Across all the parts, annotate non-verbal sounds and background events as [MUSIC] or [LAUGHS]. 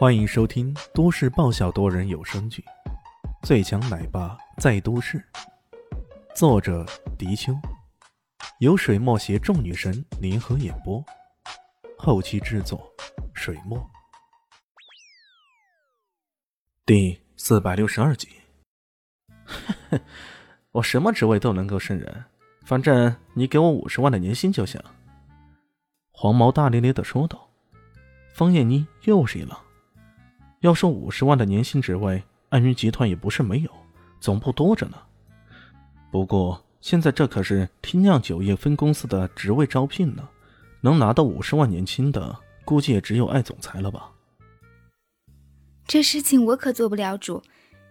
欢迎收听都市爆笑多人有声剧《最强奶爸在都市》，作者：迪秋，由水墨携众女神联合演播，后期制作：水墨。第四百六十二集。[LAUGHS] 我什么职位都能够胜任，反正你给我五十万的年薪就行。黄毛大咧咧的说道。方艳妮又是一愣。要说五十万的年薪职位，暗云集团也不是没有，总部多着呢。不过现在这可是天酿酒业分公司的职位招聘呢，能拿到五十万年薪的，估计也只有艾总裁了吧。这事情我可做不了主，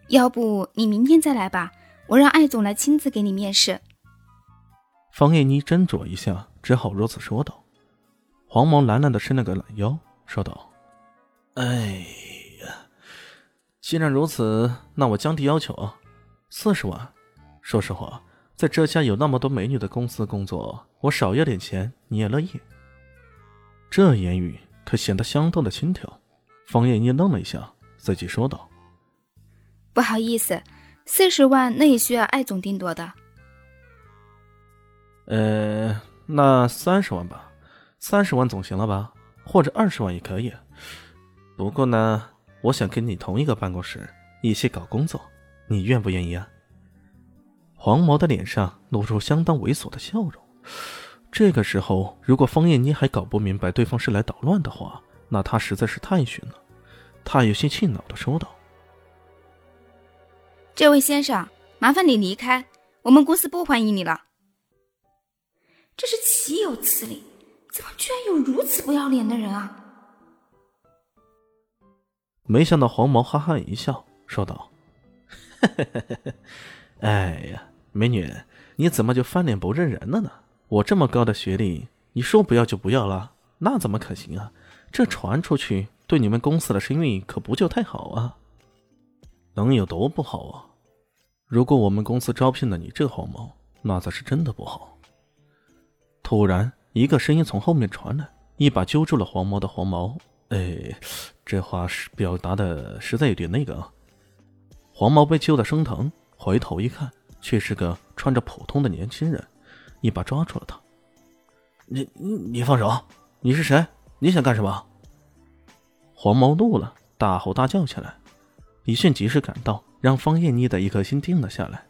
要不你明天再来吧，我让艾总来亲自给你面试。方艳妮斟酌一下，只好如此说道。黄毛懒懒的伸了个懒腰，说道：“哎。”既然如此，那我降低要求啊，四十万。说实话，在这家有那么多美女的公司工作，我少要点钱你也乐意。这言语可显得相当的轻佻。方艳妮愣了一下，随即说道：“不好意思，四十万那也需要艾总定夺的。”呃，那三十万吧，三十万总行了吧？或者二十万也可以。不过呢。我想跟你同一个办公室，一起搞工作，你愿不愿意啊？黄毛的脸上露出相当猥琐的笑容。这个时候，如果方艳妮还搞不明白对方是来捣乱的话，那他实在是太逊了。他有些气恼的说道：“这位先生，麻烦你离开，我们公司不欢迎你了。”这是岂有此理！怎么居然有如此不要脸的人啊！没想到黄毛哈哈一笑，说道：“哎呀，美女，你怎么就翻脸不认人了呢？我这么高的学历，你说不要就不要了，那怎么可行啊？这传出去，对你们公司的声誉可不就太好啊？能有多不好啊？如果我们公司招聘了你这黄毛，那才是真的不好。”突然，一个声音从后面传来，一把揪住了黄毛的黄毛。哎，这话是表达的实在有点那个啊！黄毛被揪得生疼，回头一看，却是个穿着普通的年轻人，一把抓住了他。你你你放手！你是谁？你想干什么？黄毛怒了，大吼大叫起来。李迅及时赶到，让方艳妮的一颗心定了下来。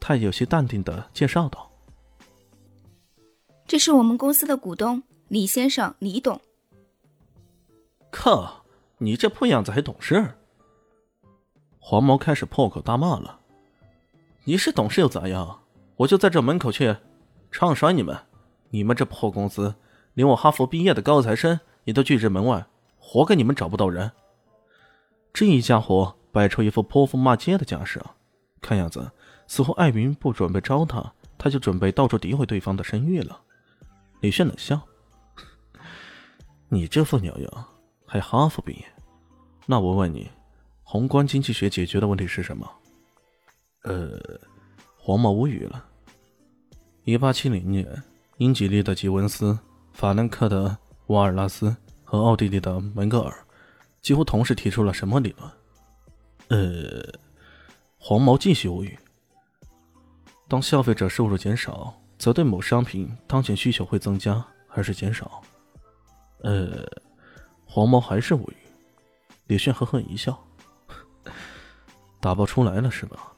他有些淡定的介绍道：“这是我们公司的股东李先生，李董。”靠！你这破样子还懂事？黄毛开始破口大骂了。你是懂事又咋样？我就在这门口去唱衰你们！你们这破公司，连我哈佛毕业的高材生也都拒之门外，活该你们找不到人。这一家伙摆出一副泼妇骂街的架势，看样子似乎艾云不准备招他，他就准备到处诋毁对方的声誉了。李炫冷笑：“ [LAUGHS] 你这副鸟样！”还哈佛毕业，那我问你，宏观经济学解决的问题是什么？呃，黄毛无语了。一八七零年，英吉利的吉文斯、法兰克的瓦尔拉斯和奥地利的门格尔，几乎同时提出了什么理论？呃，黄毛继续无语。当消费者收入减少，则对某商品当前需求会增加还是减少？呃。黄毛还是无语，李炫呵呵一笑，打包出来了是吧？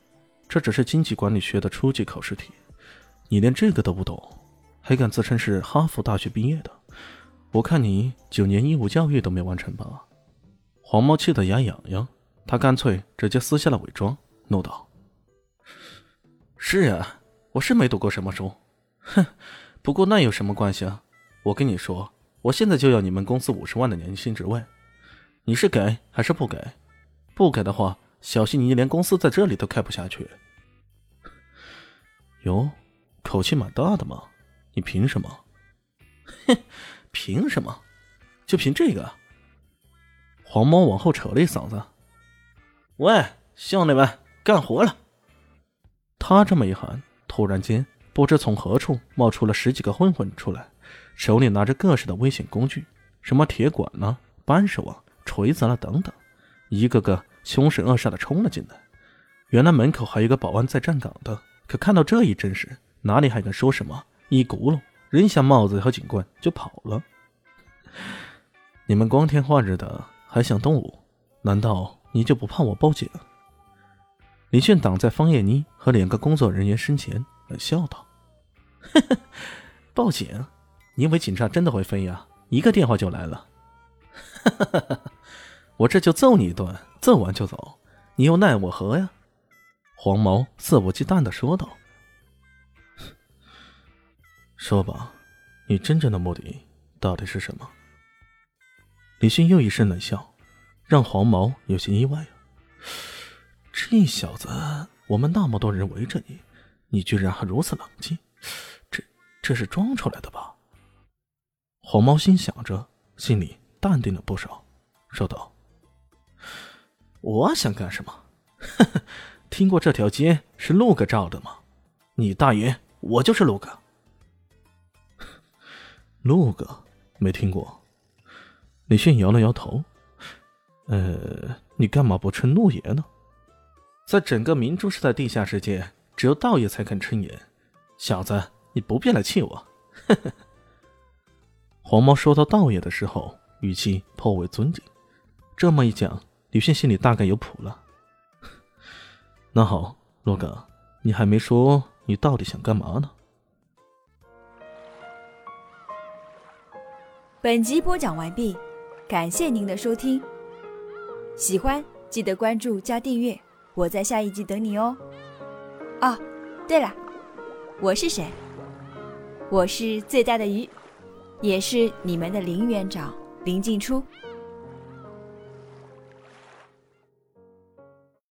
这只是经济管理学的初级考试题，你连这个都不懂，还敢自称是哈佛大学毕业的？我看你九年义务教育都没完成吧？黄毛气得牙痒痒，他干脆直接撕下了伪装，怒道：“是啊，我是没读过什么书，哼，不过那有什么关系啊？我跟你说。”我现在就要你们公司五十万的年薪职位，你是给还是不给？不给的话，小心你连公司在这里都开不下去。哟，口气蛮大的嘛，你凭什么？哼，凭什么？就凭这个？黄毛往后扯了一嗓子：“喂，兄弟们，干活了！”他这么一喊，突然间，不知从何处冒出了十几个混混出来。手里拿着各式的危险工具，什么铁管呢、扳手啊、锤子了等等，一个个凶神恶煞的冲了进来。原来门口还有个保安在站岗的，可看到这一阵势，哪里还敢说什么？一咕噜扔下帽子和警棍就跑了。你们光天化日的还想动武？难道你就不怕我报警？李炫挡在方叶妮和两个工作人员身前，冷笑道：“ [LAUGHS] 报警？因为警察真的会飞呀？一个电话就来了。[LAUGHS] 我这就揍你一顿，揍完就走，你又奈我何呀？”黄毛肆无忌惮的说道：“ [LAUGHS] 说吧，你真正的目的到底是什么？”李迅又一声冷笑，让黄毛有些意外这小子，我们那么多人围着你，你居然还如此冷静，这这是装出来的吧？黄毛心想着，心里淡定了不少，说道：“我想干什么？” [LAUGHS] 听过这条街是陆哥罩的吗？你大爷，我就是陆哥。陆哥没听过。李迅摇了摇头。呃，你干嘛不称陆爷呢？在整个明珠市的地下世界，只有道爷才肯称爷。小子，你不必来气我。[LAUGHS] 黄毛说到道爷的时候，语气颇为尊敬。这么一讲，李迅心里大概有谱了。[LAUGHS] 那好，洛哥，你还没说你到底想干嘛呢？本集播讲完毕，感谢您的收听。喜欢记得关注加订阅，我在下一集等你哦。哦，对了，我是谁？我是最大的鱼，也是你们的林园长林静初。